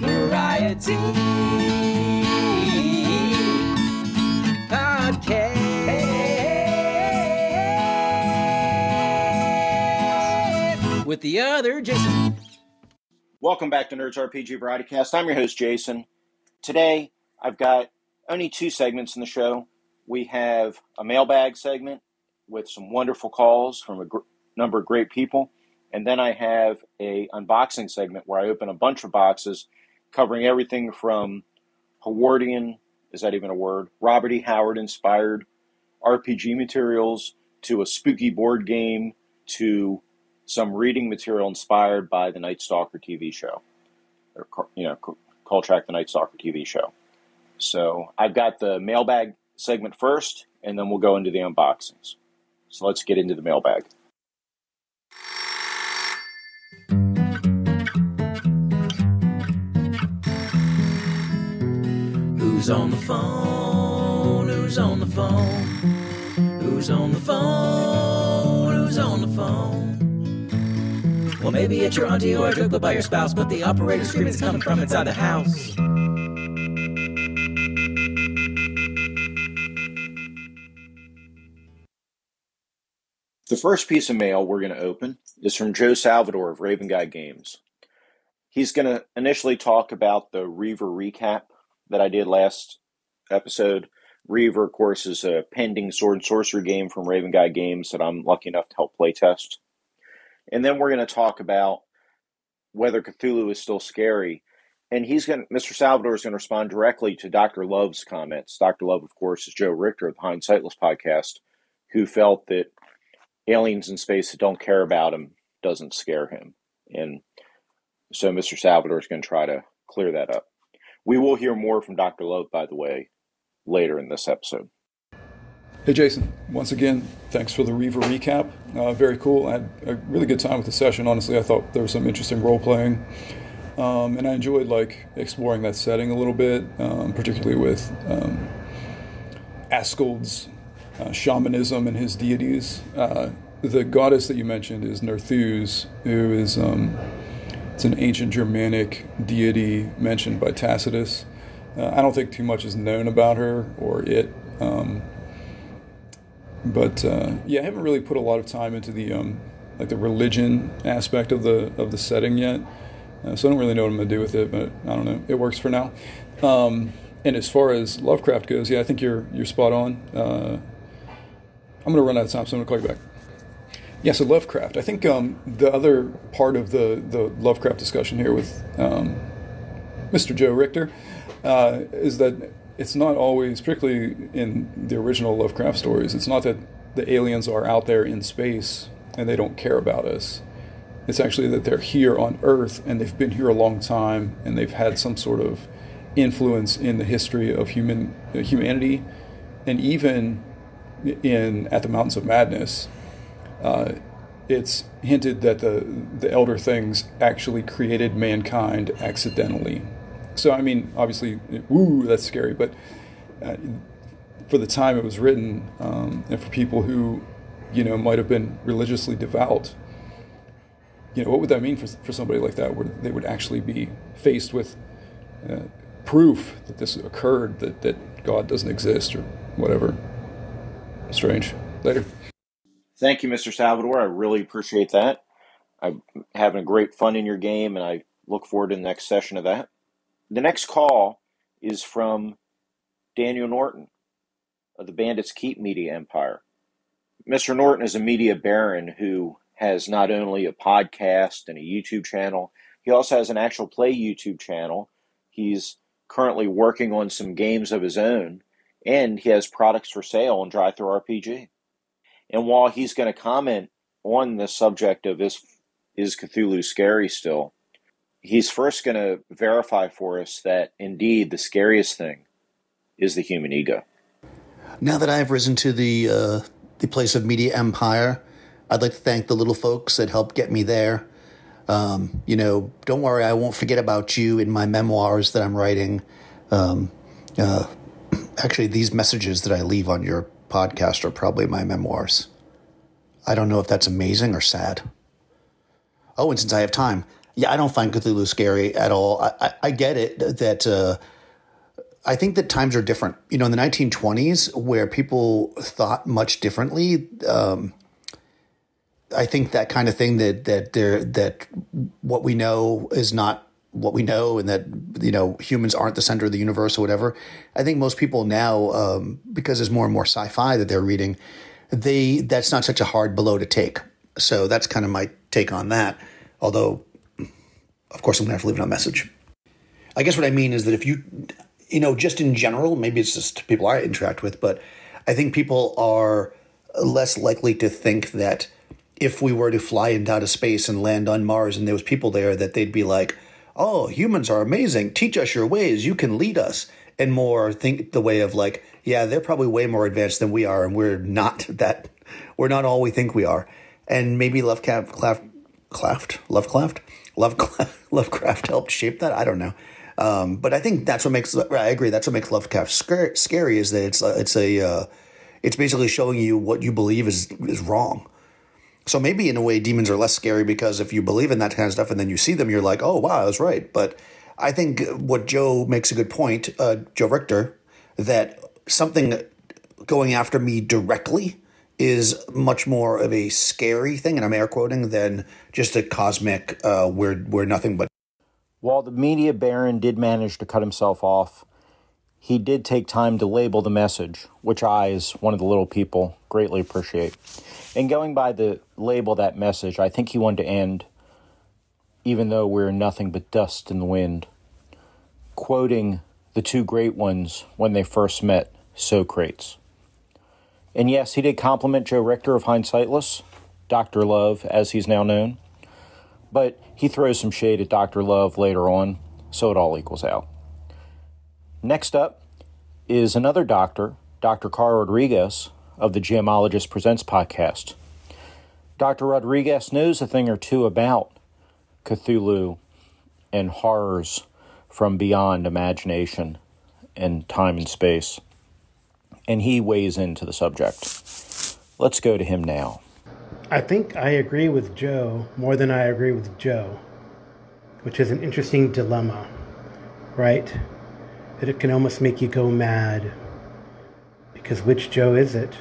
Variety Podcast with the other Jason. Welcome back to Nerds RPG Variety Cast. I'm your host, Jason. Today, I've got only two segments in the show. We have a mailbag segment with some wonderful calls from a gr- number of great people, and then I have a unboxing segment where I open a bunch of boxes covering everything from Howardian, is that even a word? Robert E. Howard inspired RPG materials to a spooky board game to some reading material inspired by the Night Stalker TV show, or you know, Kolchak the Night Stalker TV show. So I've got the mailbag segment first, and then we'll go into the unboxings. So let's get into the mailbag. Who's on the phone? Who's on the phone? Who's on the phone? Who's on the phone? Well, maybe it's your auntie or a joke by your spouse, but the operator screaming is coming from inside the house. The first piece of mail we're going to open is from Joe Salvador of Raven Guy Games. He's going to initially talk about the Reaver recap that I did last episode. Reaver, of course, is a pending sword and sorcery game from Raven Guy Games that I'm lucky enough to help playtest. And then we're going to talk about whether Cthulhu is still scary. And he's going Mr. Salvador is going to respond directly to Dr. Love's comments. Dr. Love, of course, is Joe Richter of the Hindsightless podcast, who felt that aliens in space that don't care about him doesn't scare him. And so Mr. Salvador is going to try to clear that up. We will hear more from Dr. Love, by the way, later in this episode. Hey, Jason. Once again, thanks for the Reaver recap. Uh, very cool. I had a really good time with the session. Honestly, I thought there was some interesting role playing. Um, and I enjoyed like exploring that setting a little bit, um, particularly with um, Askold's uh, shamanism and his deities. Uh, the goddess that you mentioned is Nerthus, who is um, it's an ancient Germanic deity mentioned by Tacitus. Uh, I don't think too much is known about her or it. Um, but uh, yeah, I haven't really put a lot of time into the um, like the religion aspect of the of the setting yet. Uh, so I don't really know what I'm gonna do with it, but I don't know. It works for now. Um, and as far as Lovecraft goes, yeah, I think you're you're spot on. Uh, I'm gonna run out of time, so I'm gonna call you back. Yeah, so Lovecraft. I think um, the other part of the the Lovecraft discussion here with um, Mr. Joe Richter uh, is that it's not always, particularly in the original Lovecraft stories, it's not that the aliens are out there in space and they don't care about us. It's actually that they're here on Earth and they've been here a long time and they've had some sort of influence in the history of human uh, humanity, and even in at the Mountains of Madness, uh, it's hinted that the the elder things actually created mankind accidentally. So I mean, obviously, woo, that's scary. But uh, for the time it was written, um, and for people who, you know, might have been religiously devout, you know, what would that mean for for somebody like that, where they would actually be faced with uh, proof that this occurred, that that God doesn't exist or whatever. Strange. Later. Thank you, Mr. Salvador. I really appreciate that. I'm having a great fun in your game, and I look forward to the next session of that. The next call is from Daniel Norton of the Bandits Keep Media Empire. Mr. Norton is a media baron who has not only a podcast and a YouTube channel, he also has an actual play YouTube channel. He's currently working on some games of his own, and he has products for sale on Drive Through RPG. And while he's going to comment on the subject of is is Cthulhu scary still, he's first going to verify for us that indeed the scariest thing is the human ego. Now that I've risen to the uh, the place of media empire, I'd like to thank the little folks that helped get me there. Um, you know, don't worry, I won't forget about you in my memoirs that I'm writing. Um, uh, actually, these messages that I leave on your podcast are probably my memoirs. I don't know if that's amazing or sad. Oh, and since I have time, yeah, I don't find Cthulhu scary at all. I, I, I get it that uh, I think that times are different. You know, in the 1920s, where people thought much differently, um, I think that kind of thing that that there that what we know is not what we know, and that you know humans aren't the center of the universe or whatever. I think most people now, um, because there's more and more sci-fi that they're reading, they that's not such a hard blow to take. So that's kind of my take on that. Although, of course, I'm gonna have to leave it on message. I guess what I mean is that if you, you know, just in general, maybe it's just people I interact with, but I think people are less likely to think that if we were to fly into outer space and land on Mars and there was people there, that they'd be like, "Oh, humans are amazing. Teach us your ways. You can lead us." And more think the way of like, yeah, they're probably way more advanced than we are, and we're not that. We're not all we think we are. And maybe Lovecraft, Claft, Claft, Lovecraft, Lovecraft, Lovecraft helped shape that. I don't know. Um, but I think that's what makes. I agree. That's what makes Lovecraft scary. Scary is that it's a, it's a uh, it's basically showing you what you believe is is wrong. So maybe in a way, demons are less scary because if you believe in that kind of stuff and then you see them, you're like, oh wow, I was right. But I think what Joe makes a good point, uh, Joe Richter, that something going after me directly is much more of a scary thing, and I'm air quoting, than just a cosmic uh, we're, we're nothing but. While the media baron did manage to cut himself off, he did take time to label the message, which I, as one of the little people, greatly appreciate. And going by the label that message, I think he wanted to end, even though we're nothing but dust in the wind, quoting the two great ones when they first met, Socrates. And yes, he did compliment Joe Richter of Hindsightless, Dr. Love, as he's now known. But he throws some shade at Dr. Love later on, so it all equals out. Next up is another doctor, Dr. Carl Rodriguez of the Gemologist Presents podcast. Dr. Rodriguez knows a thing or two about Cthulhu and horrors from beyond imagination and time and space. And he weighs into the subject. Let's go to him now. I think I agree with Joe more than I agree with Joe, which is an interesting dilemma, right? That it can almost make you go mad. Because which Joe is it?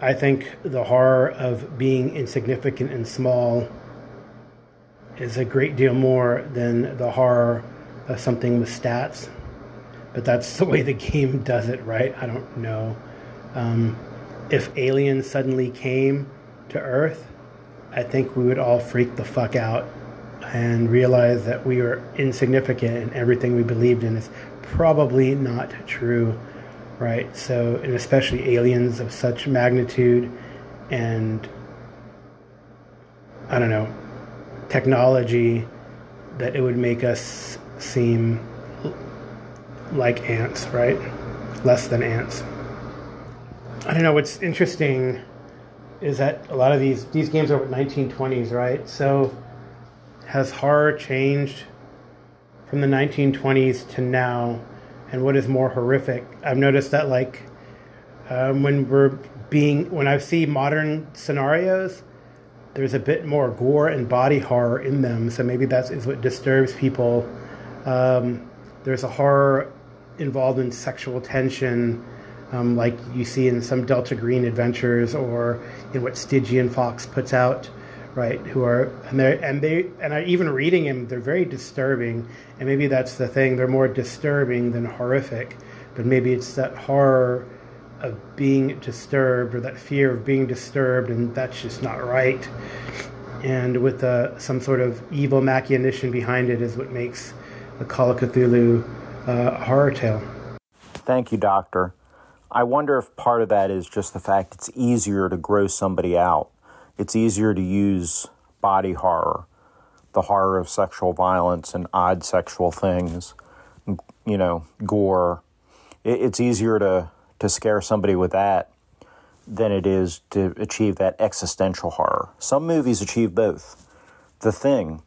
I think the horror of being insignificant and small is a great deal more than the horror of something with stats. But that's the way the game does it, right? I don't know. Um, if aliens suddenly came to Earth, I think we would all freak the fuck out and realize that we are insignificant and everything we believed in is probably not true, right? So, and especially aliens of such magnitude and I don't know, technology that it would make us seem like ants, right? Less than ants. I don't know. What's interesting is that a lot of these these games are 1920s, right? So has horror changed from the 1920s to now? And what is more horrific? I've noticed that like um, when we're being when I see modern scenarios, there's a bit more gore and body horror in them. So maybe that is what disturbs people. Um, there's a horror involved in sexual tension, um, like you see in some Delta Green adventures or in what Stygian Fox puts out, right? Who are and they and they and I, even reading them, they're very disturbing. And maybe that's the thing; they're more disturbing than horrific. But maybe it's that horror of being disturbed or that fear of being disturbed, and that's just not right. And with uh, some sort of evil machination behind it is what makes the Call of Cthulhu uh, horror tale. Thank you, Doctor. I wonder if part of that is just the fact it's easier to grow somebody out it's easier to use body horror, the horror of sexual violence and odd sexual things, you know, gore. It's easier to, to scare somebody with that than it is to achieve that existential horror. Some movies achieve both. The Thing,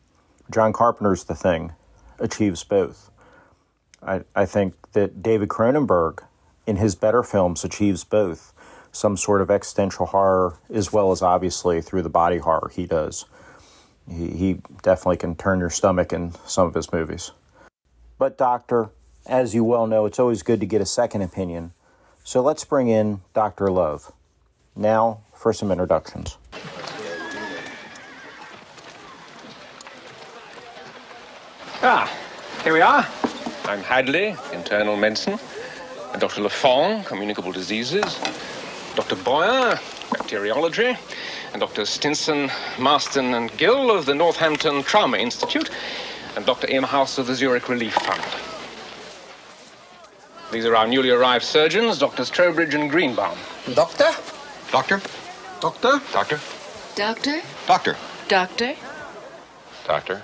John Carpenter's The Thing, achieves both. I, I think that David Cronenberg, in his better films, achieves both some sort of existential horror as well as obviously through the body horror he does. He, he definitely can turn your stomach in some of his movies. But, Doctor, as you well know, it's always good to get a second opinion. So let's bring in Dr. Love. Now for some introductions. Ah, here we are. I'm Hadley, internal medicine. And Dr. Lafong, communicable diseases. Dr. Boyer, bacteriology. And Dr. Stinson, Marston, and Gill of the Northampton Trauma Institute. And Dr. Imhouse of the Zurich Relief Fund. These are our newly arrived surgeons, Doctors Trowbridge and Greenbaum. Doctor? Doctor? Doctor? Doctor? Doctor? Doctor? Doctor? Doctor?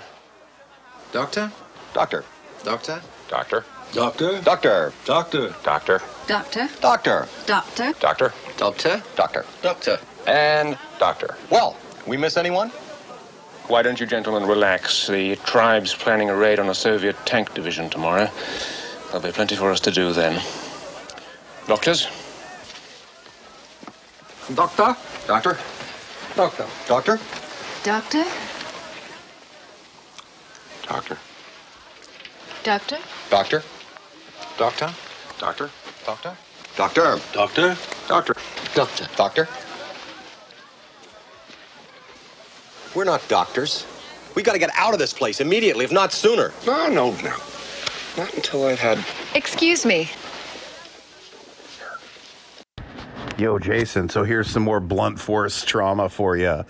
Doctor? Doctor? Doctor? Doctor? Doctor? Doctor? Doctor? Doctor? Doctor? Doctor? Doctor? Doctor? Doctor? Doctor? Doctor? And Doctor. Well, we miss anyone? Why don't you gentlemen relax? The tribe's planning a raid on a Soviet tank division tomorrow. There'll be plenty for us to do then. Doctors? Doctor? Doctor? Doctor? Doctor? Doctor? Doctor. Doctor? Doctor? Doctor? Doctor? Doctor? Doctor? Doctor? Doctor? Doctor? Doctor? Doctor. We're not doctors. We gotta get out of this place immediately, if not sooner. No, no, no. Not until I've had. Excuse me. Yo, Jason, so here's some more blunt force trauma for you.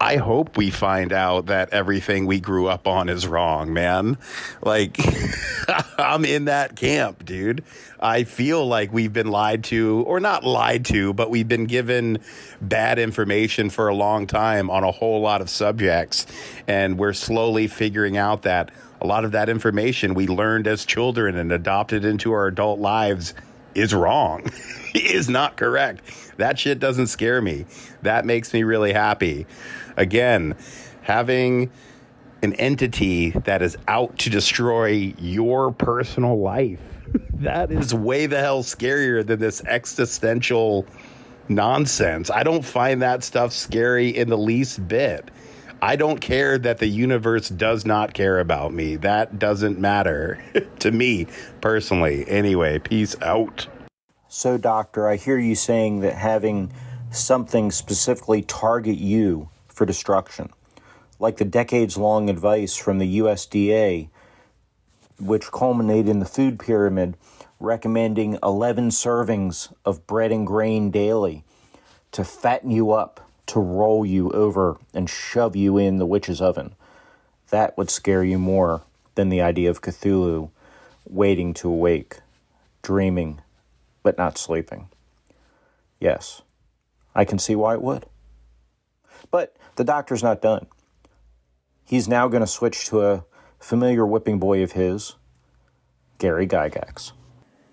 I hope we find out that everything we grew up on is wrong, man. Like, I'm in that camp, dude. I feel like we've been lied to, or not lied to, but we've been given bad information for a long time on a whole lot of subjects. And we're slowly figuring out that a lot of that information we learned as children and adopted into our adult lives is wrong, is not correct. That shit doesn't scare me. That makes me really happy. Again, having an entity that is out to destroy your personal life, that is way the hell scarier than this existential nonsense. I don't find that stuff scary in the least bit. I don't care that the universe does not care about me. That doesn't matter to me personally. Anyway, peace out. So, Doctor, I hear you saying that having something specifically target you for destruction, like the decades long advice from the USDA, which culminated in the food pyramid recommending 11 servings of bread and grain daily to fatten you up, to roll you over, and shove you in the witch's oven. That would scare you more than the idea of Cthulhu waiting to awake, dreaming, but not sleeping. Yes, I can see why it would. But the doctor's not done. He's now going to switch to a familiar whipping boy of his, Gary Gygax.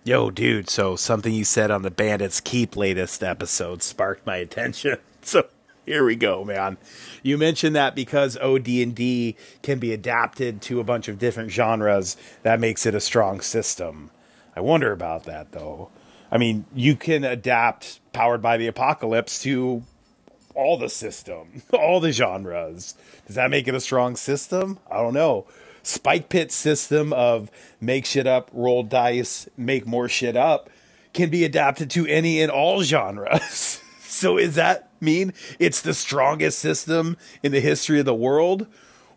Yo, dude, so something you said on the Bandits Keep latest episode sparked my attention. So here we go, man. You mentioned that because OD&D can be adapted to a bunch of different genres, that makes it a strong system. I wonder about that though. I mean, you can adapt Powered by the Apocalypse to all the system, all the genres. Does that make it a strong system? I don't know. Spike Pit system of make shit up, roll dice, make more shit up can be adapted to any and all genres. so is that mean it's the strongest system in the history of the world?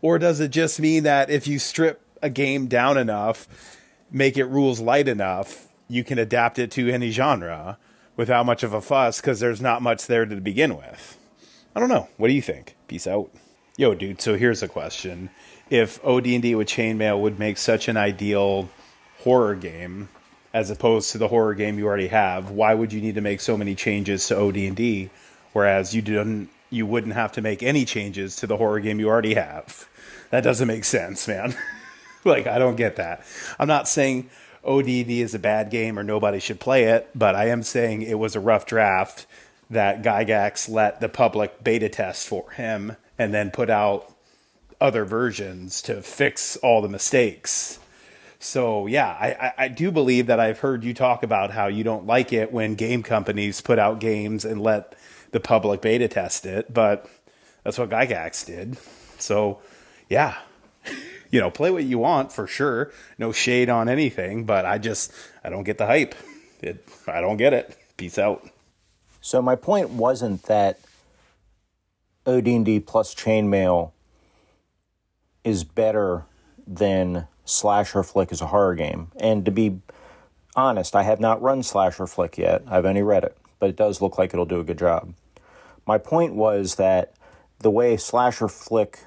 Or does it just mean that if you strip a game down enough, make it rules light enough, you can adapt it to any genre without much of a fuss because there's not much there to begin with? I don't know. What do you think? Peace out. Yo, dude. So here's a question: If OD&D with chainmail would make such an ideal horror game, as opposed to the horror game you already have, why would you need to make so many changes to OD&D, whereas you didn't, you wouldn't have to make any changes to the horror game you already have. That doesn't make sense, man. like, I don't get that. I'm not saying ODD is a bad game or nobody should play it, but I am saying it was a rough draft that Gygax let the public beta test for him and then put out other versions to fix all the mistakes. So yeah, I, I, do believe that I've heard you talk about how you don't like it when game companies put out games and let the public beta test it, but that's what Gygax did. So yeah, you know, play what you want for sure. No shade on anything, but I just I don't get the hype. It, I don't get it. Peace out. So my point wasn't that OD&D plus chainmail is better than Slasher Flick as a horror game. And to be honest, I have not run Slasher Flick yet. I've only read it, but it does look like it'll do a good job. My point was that the way Slasher Flick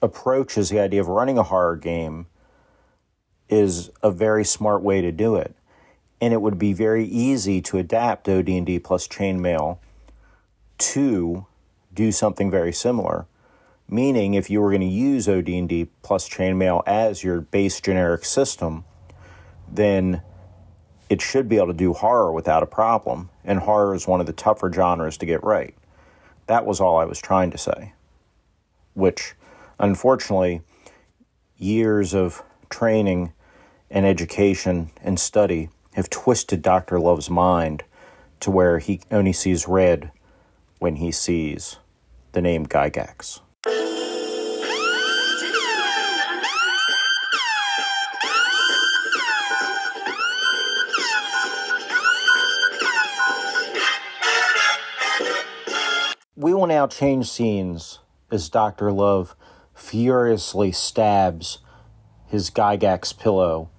approaches the idea of running a horror game is a very smart way to do it. And it would be very easy to adapt OD&D plus chainmail to do something very similar. Meaning, if you were going to use OD&D plus chainmail as your base generic system, then it should be able to do horror without a problem. And horror is one of the tougher genres to get right. That was all I was trying to say. Which, unfortunately, years of training and education and study have twisted Dr. Love's mind to where he only sees red when he sees the name Gygax. We will now change scenes as Dr. Love furiously stabs his Gygax pillow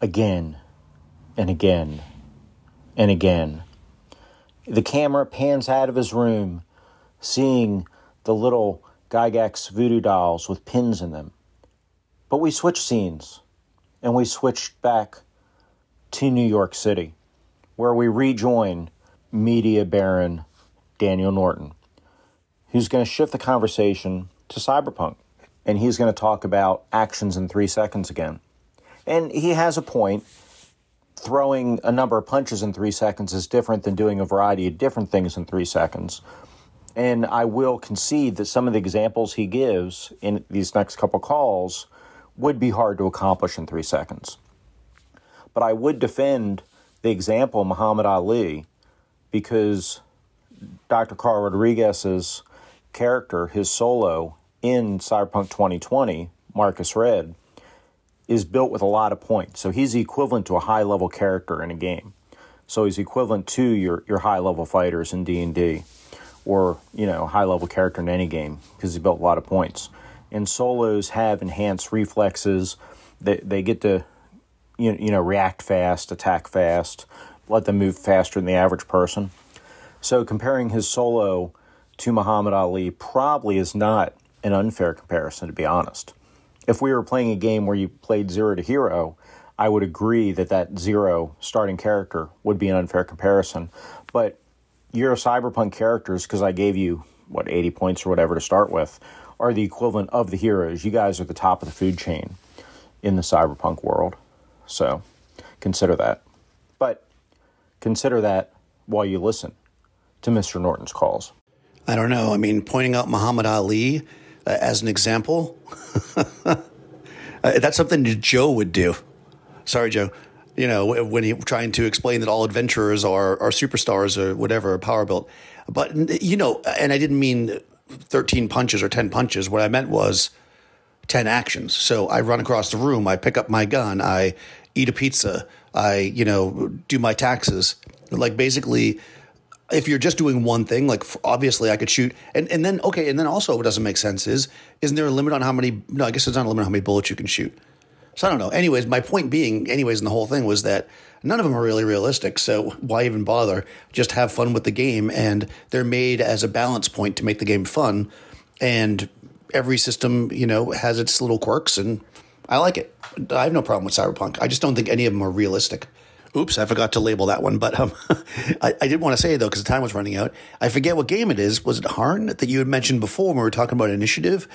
again and again and again. The camera pans out of his room, seeing the little Gygax voodoo dolls with pins in them. But we switch scenes, and we switch back to New York City, where we rejoin media baron Daniel Norton who's going to shift the conversation to cyberpunk. And he's going to talk about actions in three seconds again. And he has a point. Throwing a number of punches in three seconds is different than doing a variety of different things in three seconds. And I will concede that some of the examples he gives in these next couple calls would be hard to accomplish in three seconds. But I would defend the example Muhammad Ali because Dr. Carl Rodriguez's character, his solo in Cyberpunk 2020, Marcus Red, is built with a lot of points. So he's equivalent to a high level character in a game. So he's equivalent to your, your high level fighters in D and D, or you know high level character in any game because he built a lot of points. And solos have enhanced reflexes. They they get to you you know react fast, attack fast, let them move faster than the average person. So comparing his solo to Muhammad Ali probably is not an unfair comparison, to be honest. If we were playing a game where you played zero to hero, I would agree that that zero starting character would be an unfair comparison. But your cyberpunk characters, because I gave you, what, 80 points or whatever to start with, are the equivalent of the heroes. You guys are the top of the food chain in the cyberpunk world. So consider that. But consider that while you listen to Mr. Norton's calls. I don't know. I mean, pointing out Muhammad Ali uh, as an example, uh, that's something Joe would do. Sorry, Joe. You know, when he trying to explain that all adventurers are are superstars or whatever, power built. But you know, and I didn't mean thirteen punches or ten punches. What I meant was ten actions. So I run across the room, I pick up my gun, I eat a pizza, I you know do my taxes. Like basically if you're just doing one thing, like obviously I could shoot, and, and then okay, and then also what doesn't make sense is isn't there a limit on how many? No, I guess there's not a limit on how many bullets you can shoot. So I don't know. Anyways, my point being, anyways, in the whole thing was that none of them are really realistic. So why even bother? Just have fun with the game, and they're made as a balance point to make the game fun. And every system, you know, has its little quirks, and I like it. I have no problem with Cyberpunk. I just don't think any of them are realistic. Oops, I forgot to label that one. But um, I, I did want to say though, because the time was running out. I forget what game it is. Was it Harn that you had mentioned before when we were talking about initiative,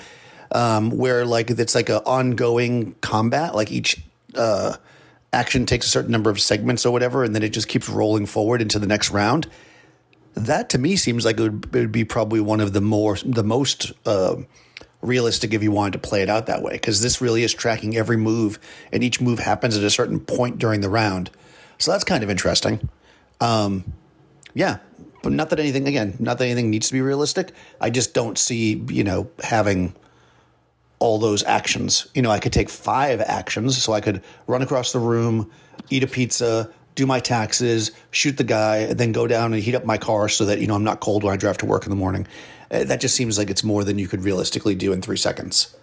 um, where like it's like an ongoing combat, like each uh, action takes a certain number of segments or whatever, and then it just keeps rolling forward into the next round. That to me seems like it would, it would be probably one of the more the most uh, realistic if you wanted to play it out that way, because this really is tracking every move, and each move happens at a certain point during the round. So that's kind of interesting. Um, yeah, but not that anything again, not that anything needs to be realistic. I just don't see you know having all those actions. You know, I could take five actions, so I could run across the room, eat a pizza, do my taxes, shoot the guy, and then go down and heat up my car so that you know I'm not cold when I drive to work in the morning. Uh, That just seems like it's more than you could realistically do in three seconds,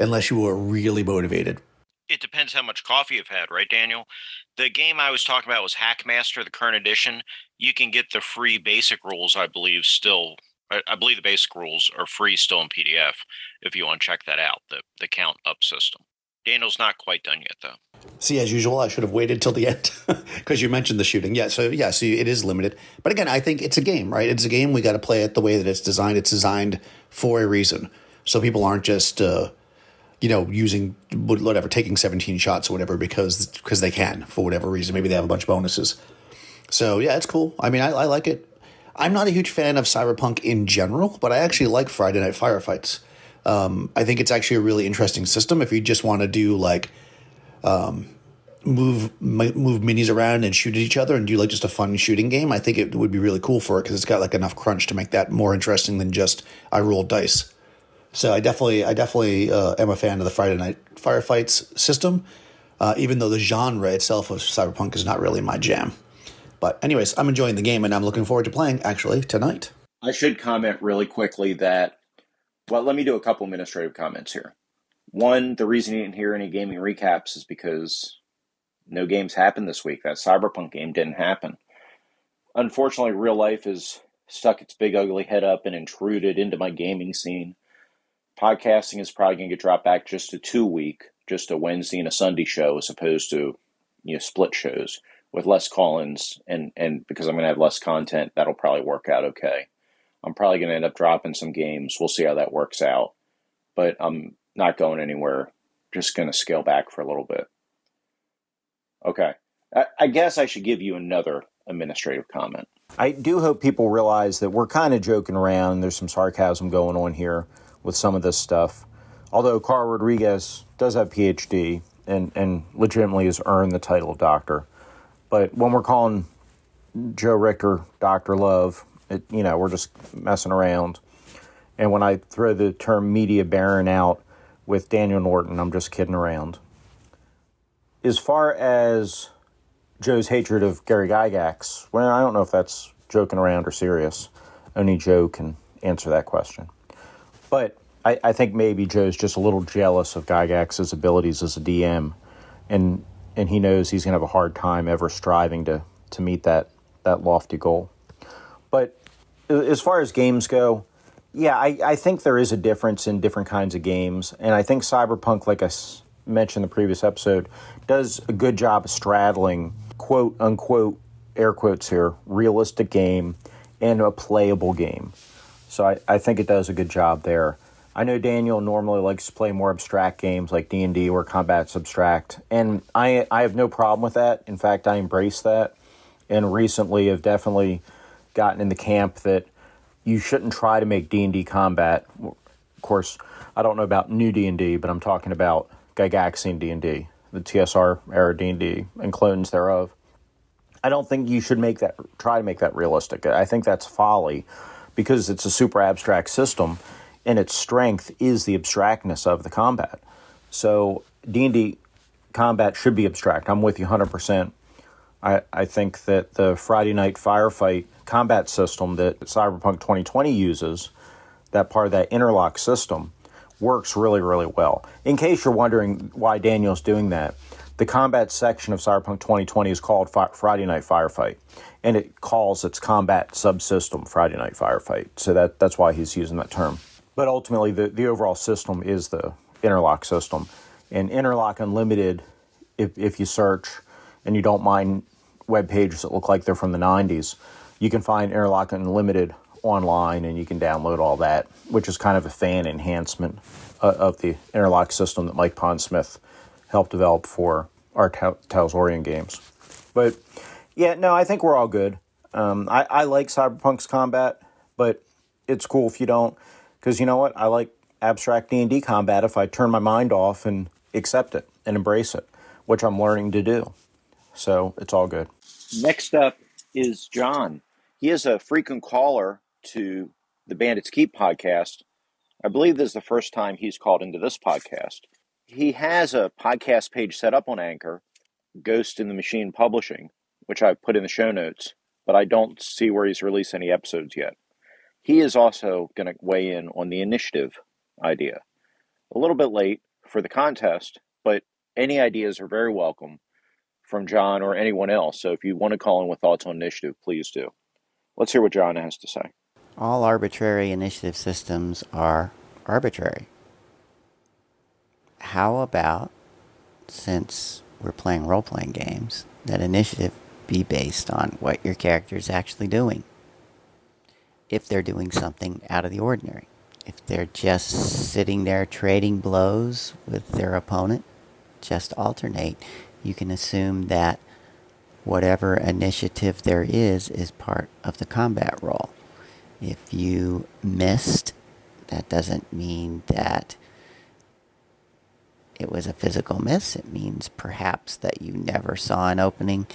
unless you were really motivated. It depends how much coffee you've had, right, Daniel? The game I was talking about was Hackmaster, the current edition. You can get the free basic rules, I believe, still. I believe the basic rules are free still in PDF if you want to check that out, the, the count up system. Daniel's not quite done yet, though. See, as usual, I should have waited till the end because you mentioned the shooting. Yeah, so yeah, so it is limited. But again, I think it's a game, right? It's a game. We got to play it the way that it's designed. It's designed for a reason, so people aren't just uh, you know using whatever, taking seventeen shots or whatever because because they can for whatever reason. Maybe they have a bunch of bonuses. So yeah, it's cool. I mean, I, I like it. I'm not a huge fan of Cyberpunk in general, but I actually like Friday Night Firefights. Um, I think it's actually a really interesting system if you just want to do like um, move move minis around and shoot at each other and do like just a fun shooting game. I think it would be really cool for it because it's got like enough crunch to make that more interesting than just I roll dice. So I definitely I definitely uh, am a fan of the Friday Night Firefights system, uh, even though the genre itself of Cyberpunk is not really my jam. But anyways, I'm enjoying the game and I'm looking forward to playing actually tonight. I should comment really quickly that, well, let me do a couple administrative comments here. One, the reason you didn't hear any gaming recaps is because no games happened this week. That Cyberpunk game didn't happen. Unfortunately, real life has stuck its big ugly head up and intruded into my gaming scene. Podcasting is probably going to get dropped back just to two week, just a Wednesday and a Sunday show, as opposed to you know split shows with less call-ins and and because I'm going to have less content, that'll probably work out okay. I'm probably going to end up dropping some games. We'll see how that works out, but I'm not going anywhere. Just going to scale back for a little bit. Okay, I, I guess I should give you another administrative comment. I do hope people realize that we're kind of joking around. There's some sarcasm going on here with some of this stuff. Although Carl Rodriguez does have PhD and, and legitimately has earned the title of doctor. But when we're calling Joe Richter Dr. Love, it, you know, we're just messing around. And when I throw the term media baron out with Daniel Norton, I'm just kidding around. As far as Joe's hatred of Gary Gygax, well, I don't know if that's joking around or serious. Only Joe can answer that question. But I, I think maybe Joe's just a little jealous of Gygax's abilities as a DM, and and he knows he's going to have a hard time ever striving to to meet that that lofty goal. But as far as games go, yeah, I, I think there is a difference in different kinds of games, and I think Cyberpunk, like I s- mentioned in the previous episode, does a good job of straddling quote unquote air quotes here realistic game and a playable game. So I, I think it does a good job there. I know Daniel normally likes to play more abstract games like D and D where combat's abstract, and I I have no problem with that. In fact, I embrace that, and recently have definitely gotten in the camp that you shouldn't try to make D and D combat. Of course, I don't know about new D and D, but I'm talking about Gygaxian D and D, the TSR era D and D, and clones thereof. I don't think you should make that try to make that realistic. I think that's folly because it's a super abstract system and its strength is the abstractness of the combat. So D&D combat should be abstract. I'm with you 100%. I, I think that the Friday night firefight combat system that Cyberpunk 2020 uses, that part of that interlock system, works really, really well. In case you're wondering why Daniel's doing that, the combat section of Cyberpunk 2020 is called Fi- Friday Night Firefight, and it calls its combat subsystem Friday Night Firefight. So that that's why he's using that term. But ultimately, the, the overall system is the interlock system. And interlock unlimited, if, if you search and you don't mind web pages that look like they're from the 90s. You can find Interlock Unlimited online and you can download all that, which is kind of a fan enhancement uh, of the Interlock system that Mike Pondsmith helped develop for R. Talsorian games. But yeah, no, I think we're all good. Um, I, I like Cyberpunk's combat, but it's cool if you don't, because you know what? I like abstract D and D combat if I turn my mind off and accept it and embrace it, which I'm learning to do. So it's all good. Next up is John. He is a frequent caller to the Bandits Keep podcast. I believe this is the first time he's called into this podcast. He has a podcast page set up on Anchor, Ghost in the Machine Publishing, which I put in the show notes, but I don't see where he's released any episodes yet. He is also going to weigh in on the initiative idea. A little bit late for the contest, but any ideas are very welcome from John or anyone else. So if you want to call in with thoughts on initiative, please do. Let's hear what John has to say. All arbitrary initiative systems are arbitrary. How about, since we're playing role playing games, that initiative be based on what your character is actually doing? If they're doing something out of the ordinary. If they're just sitting there trading blows with their opponent, just alternate. You can assume that whatever initiative there is is part of the combat roll. If you missed, that doesn't mean that it was a physical miss. It means perhaps that you never saw an opening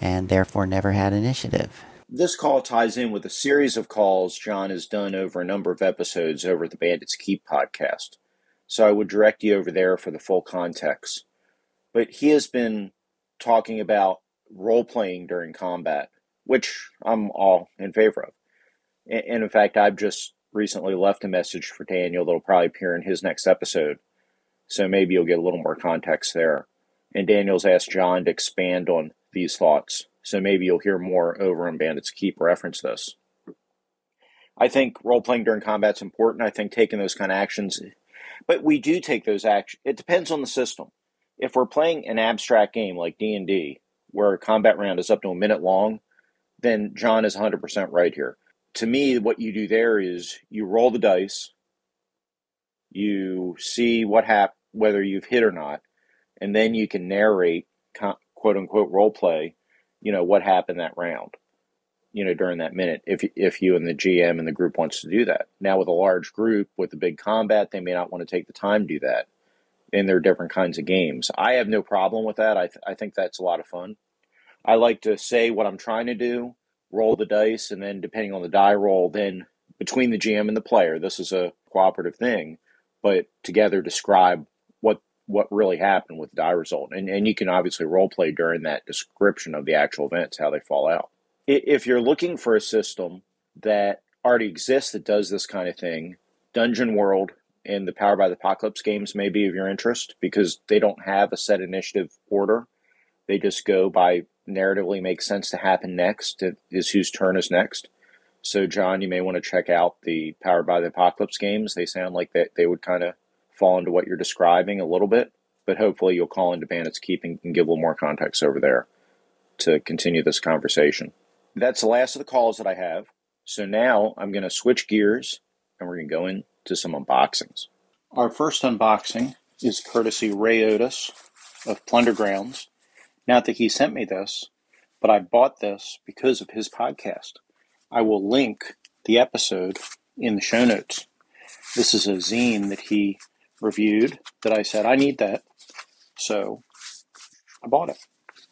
and therefore never had initiative. This call ties in with a series of calls John has done over a number of episodes over the Bandits Keep podcast. So I would direct you over there for the full context. But he has been talking about role playing during combat, which I'm all in favor of. And in fact, I've just recently left a message for Daniel that'll probably appear in his next episode. So maybe you'll get a little more context there. And Daniel's asked John to expand on these thoughts. So maybe you'll hear more over on Bandits Keep reference this. I think role playing during combat is important. I think taking those kind of actions, but we do take those actions. It depends on the system. If we're playing an abstract game like D and D, where a combat round is up to a minute long, then John is 100% right here. To me, what you do there is you roll the dice, you see what hap- whether you've hit or not, and then you can narrate quote unquote role play you know what happened that round you know during that minute if if you and the GM and the group wants to do that. Now with a large group with a big combat, they may not want to take the time to do that. And there are different kinds of games. I have no problem with that. I th- I think that's a lot of fun. I like to say what I'm trying to do, roll the dice, and then depending on the die roll, then between the GM and the player, this is a cooperative thing, but together describe what what really happened with the die result. And, and you can obviously role play during that description of the actual events, how they fall out. If you're looking for a system that already exists that does this kind of thing, Dungeon World and the Power by the Apocalypse games may be of your interest because they don't have a set initiative order. They just go by narratively makes sense to happen next is whose turn is next. So, John, you may want to check out the Powered by the Apocalypse games. They sound like that they would kind of fall into what you're describing a little bit, but hopefully you'll call into Bandits Keeping and give a little more context over there to continue this conversation. That's the last of the calls that I have. So now I'm going to switch gears and we're going to go into some unboxings. Our first unboxing is courtesy Ray Otis of Plunder Grounds. Not that he sent me this, but I bought this because of his podcast. I will link the episode in the show notes. This is a zine that he reviewed that I said, I need that. So I bought it.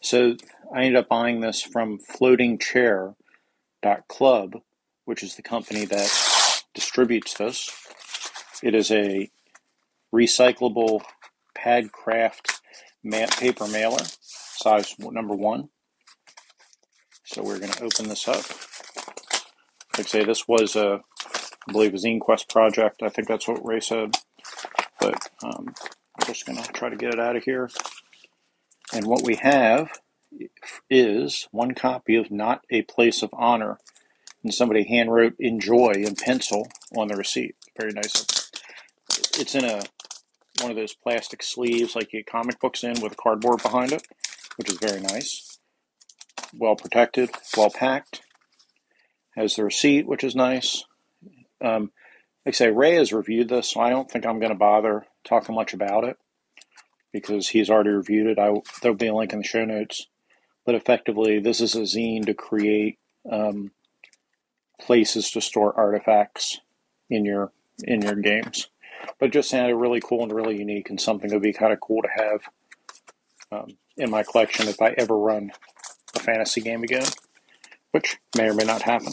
So I ended up buying this from floatingchair.club, which is the company that distributes this. It is a recyclable pad kraft paper mailer, size number one. So we're going to open this up. Like say, this was a, I believe, a Zine Quest project. I think that's what Ray said but um, I'm just going to try to get it out of here. And what we have is one copy of Not a Place of Honor. And somebody handwrote enjoy in pencil on the receipt. Very nice. It's in a one of those plastic sleeves like you get comic books in with cardboard behind it, which is very nice. well protected, well packed. Has the receipt, which is nice. Um, like I say, Ray has reviewed this, so I don't think I'm going to bother talking much about it because he's already reviewed it. I there'll be a link in the show notes. But effectively, this is a zine to create um, places to store artifacts in your in your games. But just sounded really cool and really unique, and something that would be kind of cool to have um, in my collection if I ever run a fantasy game again, which may or may not happen.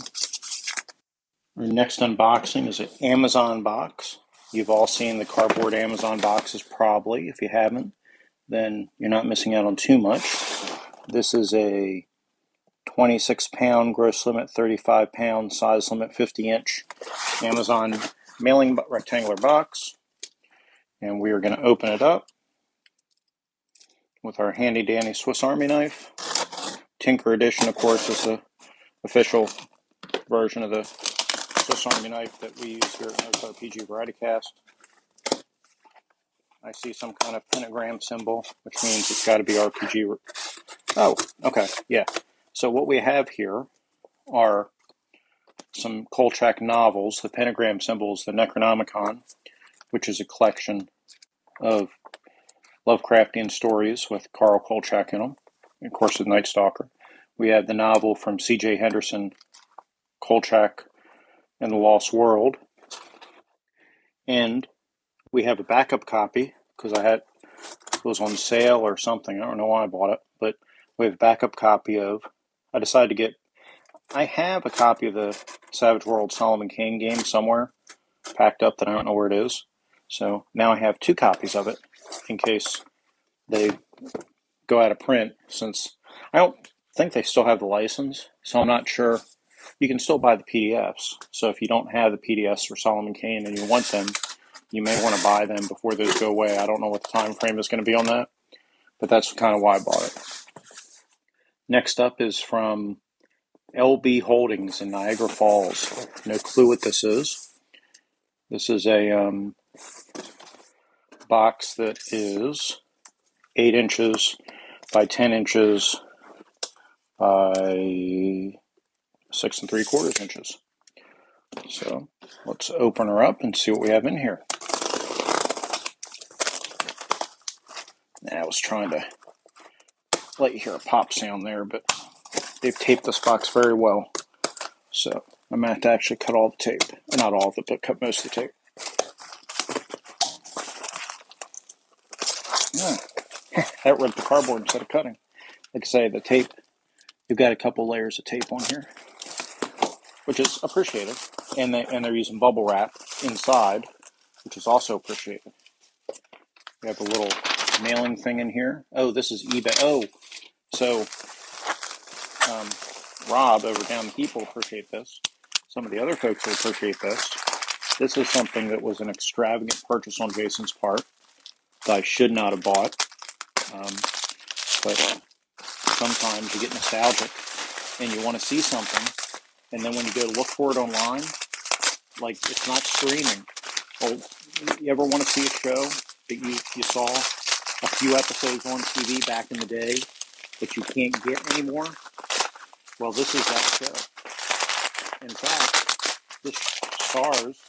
Our next unboxing is an Amazon box. You've all seen the cardboard Amazon boxes, probably. If you haven't, then you're not missing out on too much. This is a 26 pound gross limit, 35 pound size limit, 50 inch Amazon mailing rectangular box. And we are going to open it up with our handy dandy Swiss Army knife. Tinker Edition, of course, is the official version of the Swiss Army knife that we use here at Nerds RPG Variety Cast. I see some kind of pentagram symbol, which means it's got to be RPG. Oh, okay, yeah. So what we have here are some Kolchak novels. The pentagram symbol is the Necronomicon, which is a collection of Lovecraftian stories with Carl Kolchak in them. Of course, the Night Stalker. We have the novel from C.J. Henderson, Kolchak and the Lost World. And we have a backup copy because I had it was on sale or something. I don't know why I bought it, but we have a backup copy of. I decided to get. I have a copy of the Savage World Solomon Kane game somewhere, packed up that I don't know where it is. So now I have two copies of it in case they go out of print. Since I don't think they still have the license, so I'm not sure. You can still buy the PDFs. So if you don't have the PDFs for Solomon Kane and you want them, you may want to buy them before those go away. I don't know what the time frame is going to be on that, but that's kind of why I bought it. Next up is from LB Holdings in Niagara Falls. No clue what this is. This is a um, box that is 8 inches by 10 inches by 6 and 3 quarters inches. So let's open her up and see what we have in here. I was trying to let you hear a pop sound there, but they've taped this box very well. So I'm going to have to actually cut all the tape. Not all of it, but cut most of the tape. Yeah. that ripped the cardboard instead of cutting. Like I say, the tape, you've got a couple layers of tape on here, which is appreciated. And, they, and they're using bubble wrap inside, which is also appreciated. We have a little mailing thing in here. Oh, this is eBay. Oh, so um, Rob over down the heap will appreciate this. Some of the other folks will appreciate this. This is something that was an extravagant purchase on Jason's part that I should not have bought. Um, but sometimes you get nostalgic and you want to see something, and then when you go to look for it online, like it's not streaming. Well, you ever want to see a show that you, you saw a few episodes on TV back in the day that you can't get anymore. Well, this is that show. In fact, this stars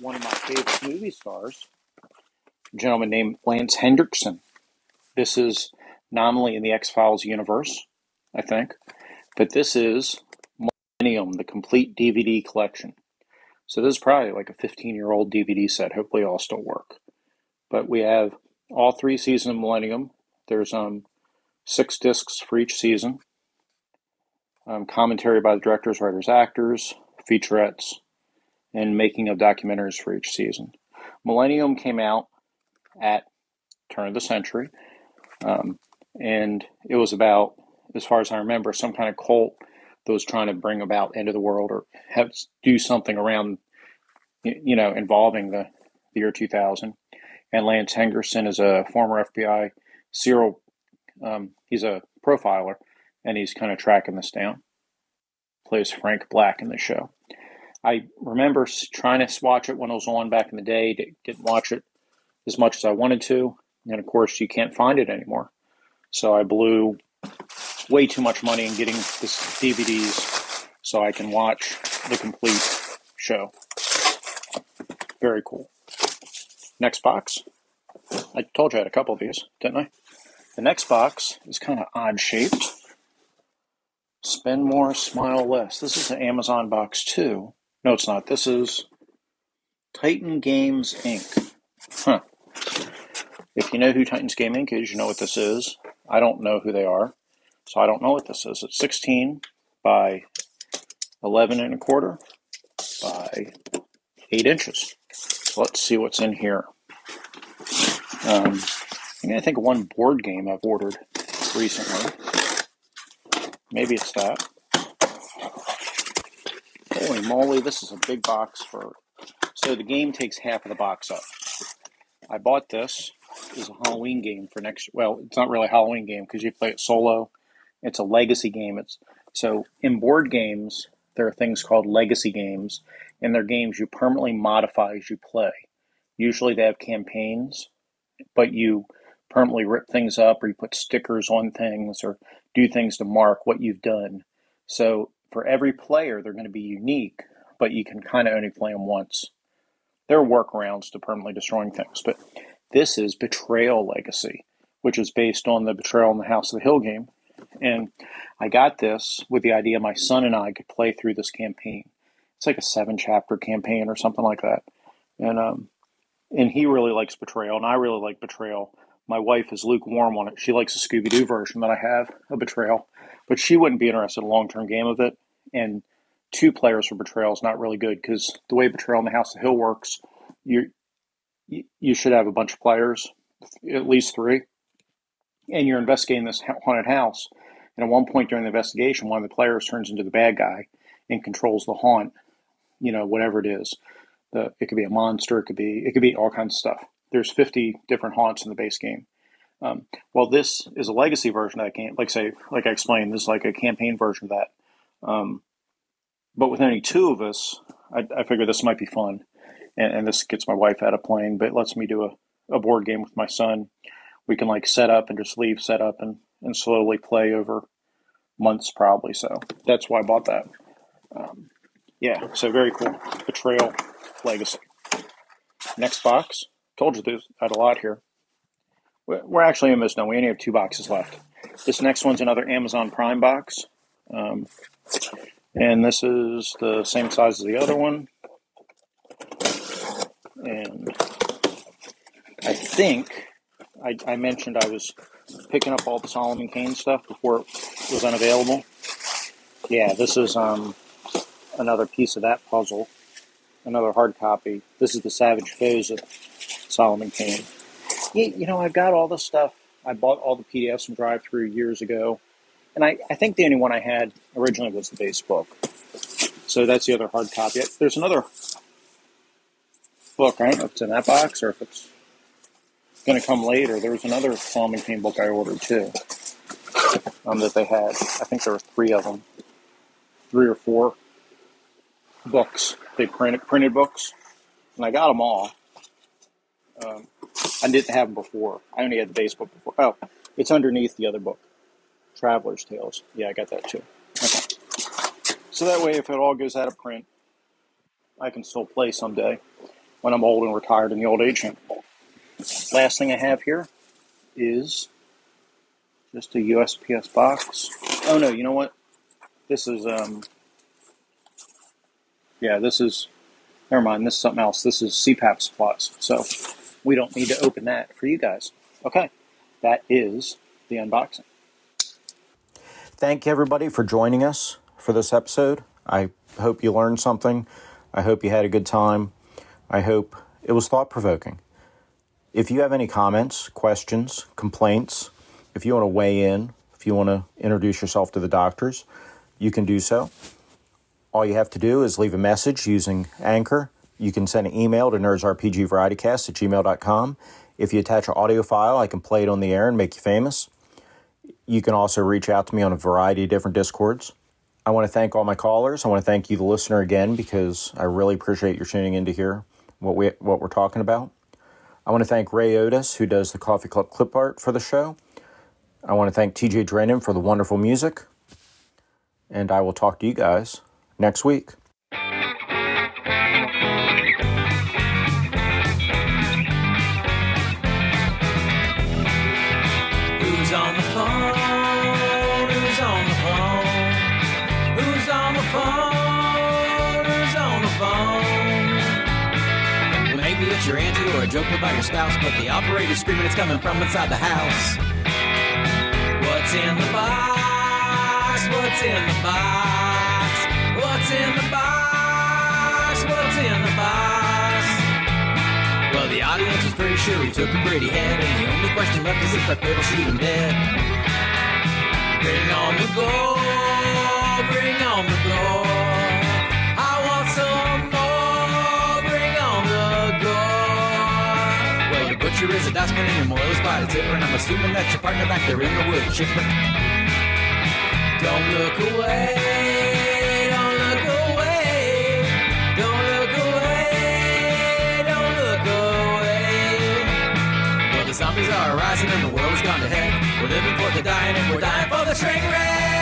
one of my favorite movie stars, a gentleman named Lance Henriksen. This is nominally in the X Files universe, I think, but this is Millennium, the complete DVD collection. So this is probably like a 15 year old DVD set. Hopefully, all still work. But we have all three seasons of Millennium. There's um six discs for each season. Um, commentary by the directors, writers, actors, featurettes, and making of documentaries for each season. Millennium came out at turn of the century, um, and it was about, as far as I remember, some kind of cult that was trying to bring about end of the world or have do something around, you know, involving the, the year 2000 and Lance Henriksen is a former FBI serial. Um, he's a profiler, and he's kind of tracking this down. Plays Frank Black in the show. I remember trying to watch it when it was on back in the day. Didn't watch it as much as I wanted to, and of course, you can't find it anymore. So I blew way too much money in getting this DVDs so I can watch the complete show. Very cool. Next box. I told you I had a couple of these, didn't I? The next box is kind of odd shaped. Spend more, smile less. This is an Amazon box too. No, it's not. This is Titan Games Inc. Huh. If you know who Titans Game Inc. is, you know what this is. I don't know who they are, so I don't know what this is. It's 16 by 11 and a quarter by 8 inches. So let's see what's in here. Um, I mean, I think one board game I've ordered recently. Maybe it's that. Holy moly, this is a big box for. So the game takes half of the box up. I bought this as a Halloween game for next. Well, it's not really a Halloween game because you play it solo. It's a legacy game. It's so in board games there are things called legacy games, and they're games you permanently modify as you play. Usually they have campaigns, but you permanently rip things up or you put stickers on things or do things to mark what you've done. So for every player, they're going to be unique, but you can kind of only play them once. There are workarounds to permanently destroying things, but this is Betrayal Legacy, which is based on the Betrayal in the House of the Hill game. And I got this with the idea my son and I could play through this campaign. It's like a seven chapter campaign or something like that. And um, and he really likes Betrayal, and I really like Betrayal. My wife is lukewarm on it. She likes the Scooby Doo version that I have of Betrayal, but she wouldn't be interested in a long term game of it. And two players for Betrayal is not really good because the way Betrayal in the House of the Hill works, you you should have a bunch of players, at least three, and you're investigating this haunted house. And at one point during the investigation, one of the players turns into the bad guy and controls the haunt. You know, whatever it is, the, it could be a monster, it could be it could be all kinds of stuff. There's 50 different haunts in the base game. Um, well, this is a legacy version of that game. Like say, like I explained, this is like a campaign version of that. Um, but with only two of us, I, I figure this might be fun, and, and, this gets my wife out of playing, but it lets me do a, a board game with my son. We can like set up and just leave, set up and and slowly play over months probably. So that's why I bought that. Um, yeah, so very cool. Betrayal Legacy. Next box. Told you there's had a lot here. We're actually almost done. We only have two boxes left. This next one's another Amazon Prime box. Um, and this is the same size as the other one. And I think I, I mentioned I was picking up all the Solomon Kane stuff before it was unavailable. Yeah, this is um, another piece of that puzzle, another hard copy. This is the Savage Foes of Solomon Kane. You, you know, I've got all the stuff. I bought all the PDFs from DriveThru years ago, and I, I think the only one I had originally was the base book. So that's the other hard copy. There's another book. I don't know if it's in that box or if it's going to come later. There was another Solomon Kane book I ordered too um, that they had. I think there were three of them, three or four books. They printed printed books, and I got them all. Um, I didn't have them before. I only had the base book before. Oh, it's underneath the other book, Traveler's Tales. Yeah, I got that too. Okay. So that way, if it all goes out of print, I can still play someday when I'm old and retired in the old age home. Last thing I have here is just a USPS box. Oh no, you know what? This is um yeah, this is never mind, this is something else. This is CPAP supplies. So we don't need to open that for you guys. Okay. That is the unboxing. Thank you everybody for joining us for this episode. I hope you learned something. I hope you had a good time. I hope it was thought provoking. If you have any comments, questions, complaints, if you want to weigh in, if you want to introduce yourself to the doctors, you can do so. All you have to do is leave a message using Anchor. You can send an email to nerdsrpgvarietycast at gmail.com. If you attach an audio file, I can play it on the air and make you famous. You can also reach out to me on a variety of different discords. I want to thank all my callers. I want to thank you, the listener, again, because I really appreciate your tuning in to hear what, we, what we're talking about. I want to thank Ray Otis, who does the Coffee Club clip art for the show. I want to thank TJ Drennan for the wonderful music. And I will talk to you guys next week. Maybe it's your auntie or a joke about your spouse, but the operator's screaming it's coming from inside the house. What's in the box? What's in the box? What's in the box? What's in the box? Well, the audience was pretty sure he took a pretty head, and the only question left is if I could shoot him dead. Bring on the gold, bring on the gold. Butcher is a dustman and your quite a tipper, and I'm assuming that your partner back there in the wood chipper. Don't look away, don't look away, don't look away, don't look away. Well, the zombies are rising and the world has gone to heck. We're living for the dying and we're dying for the train wreck.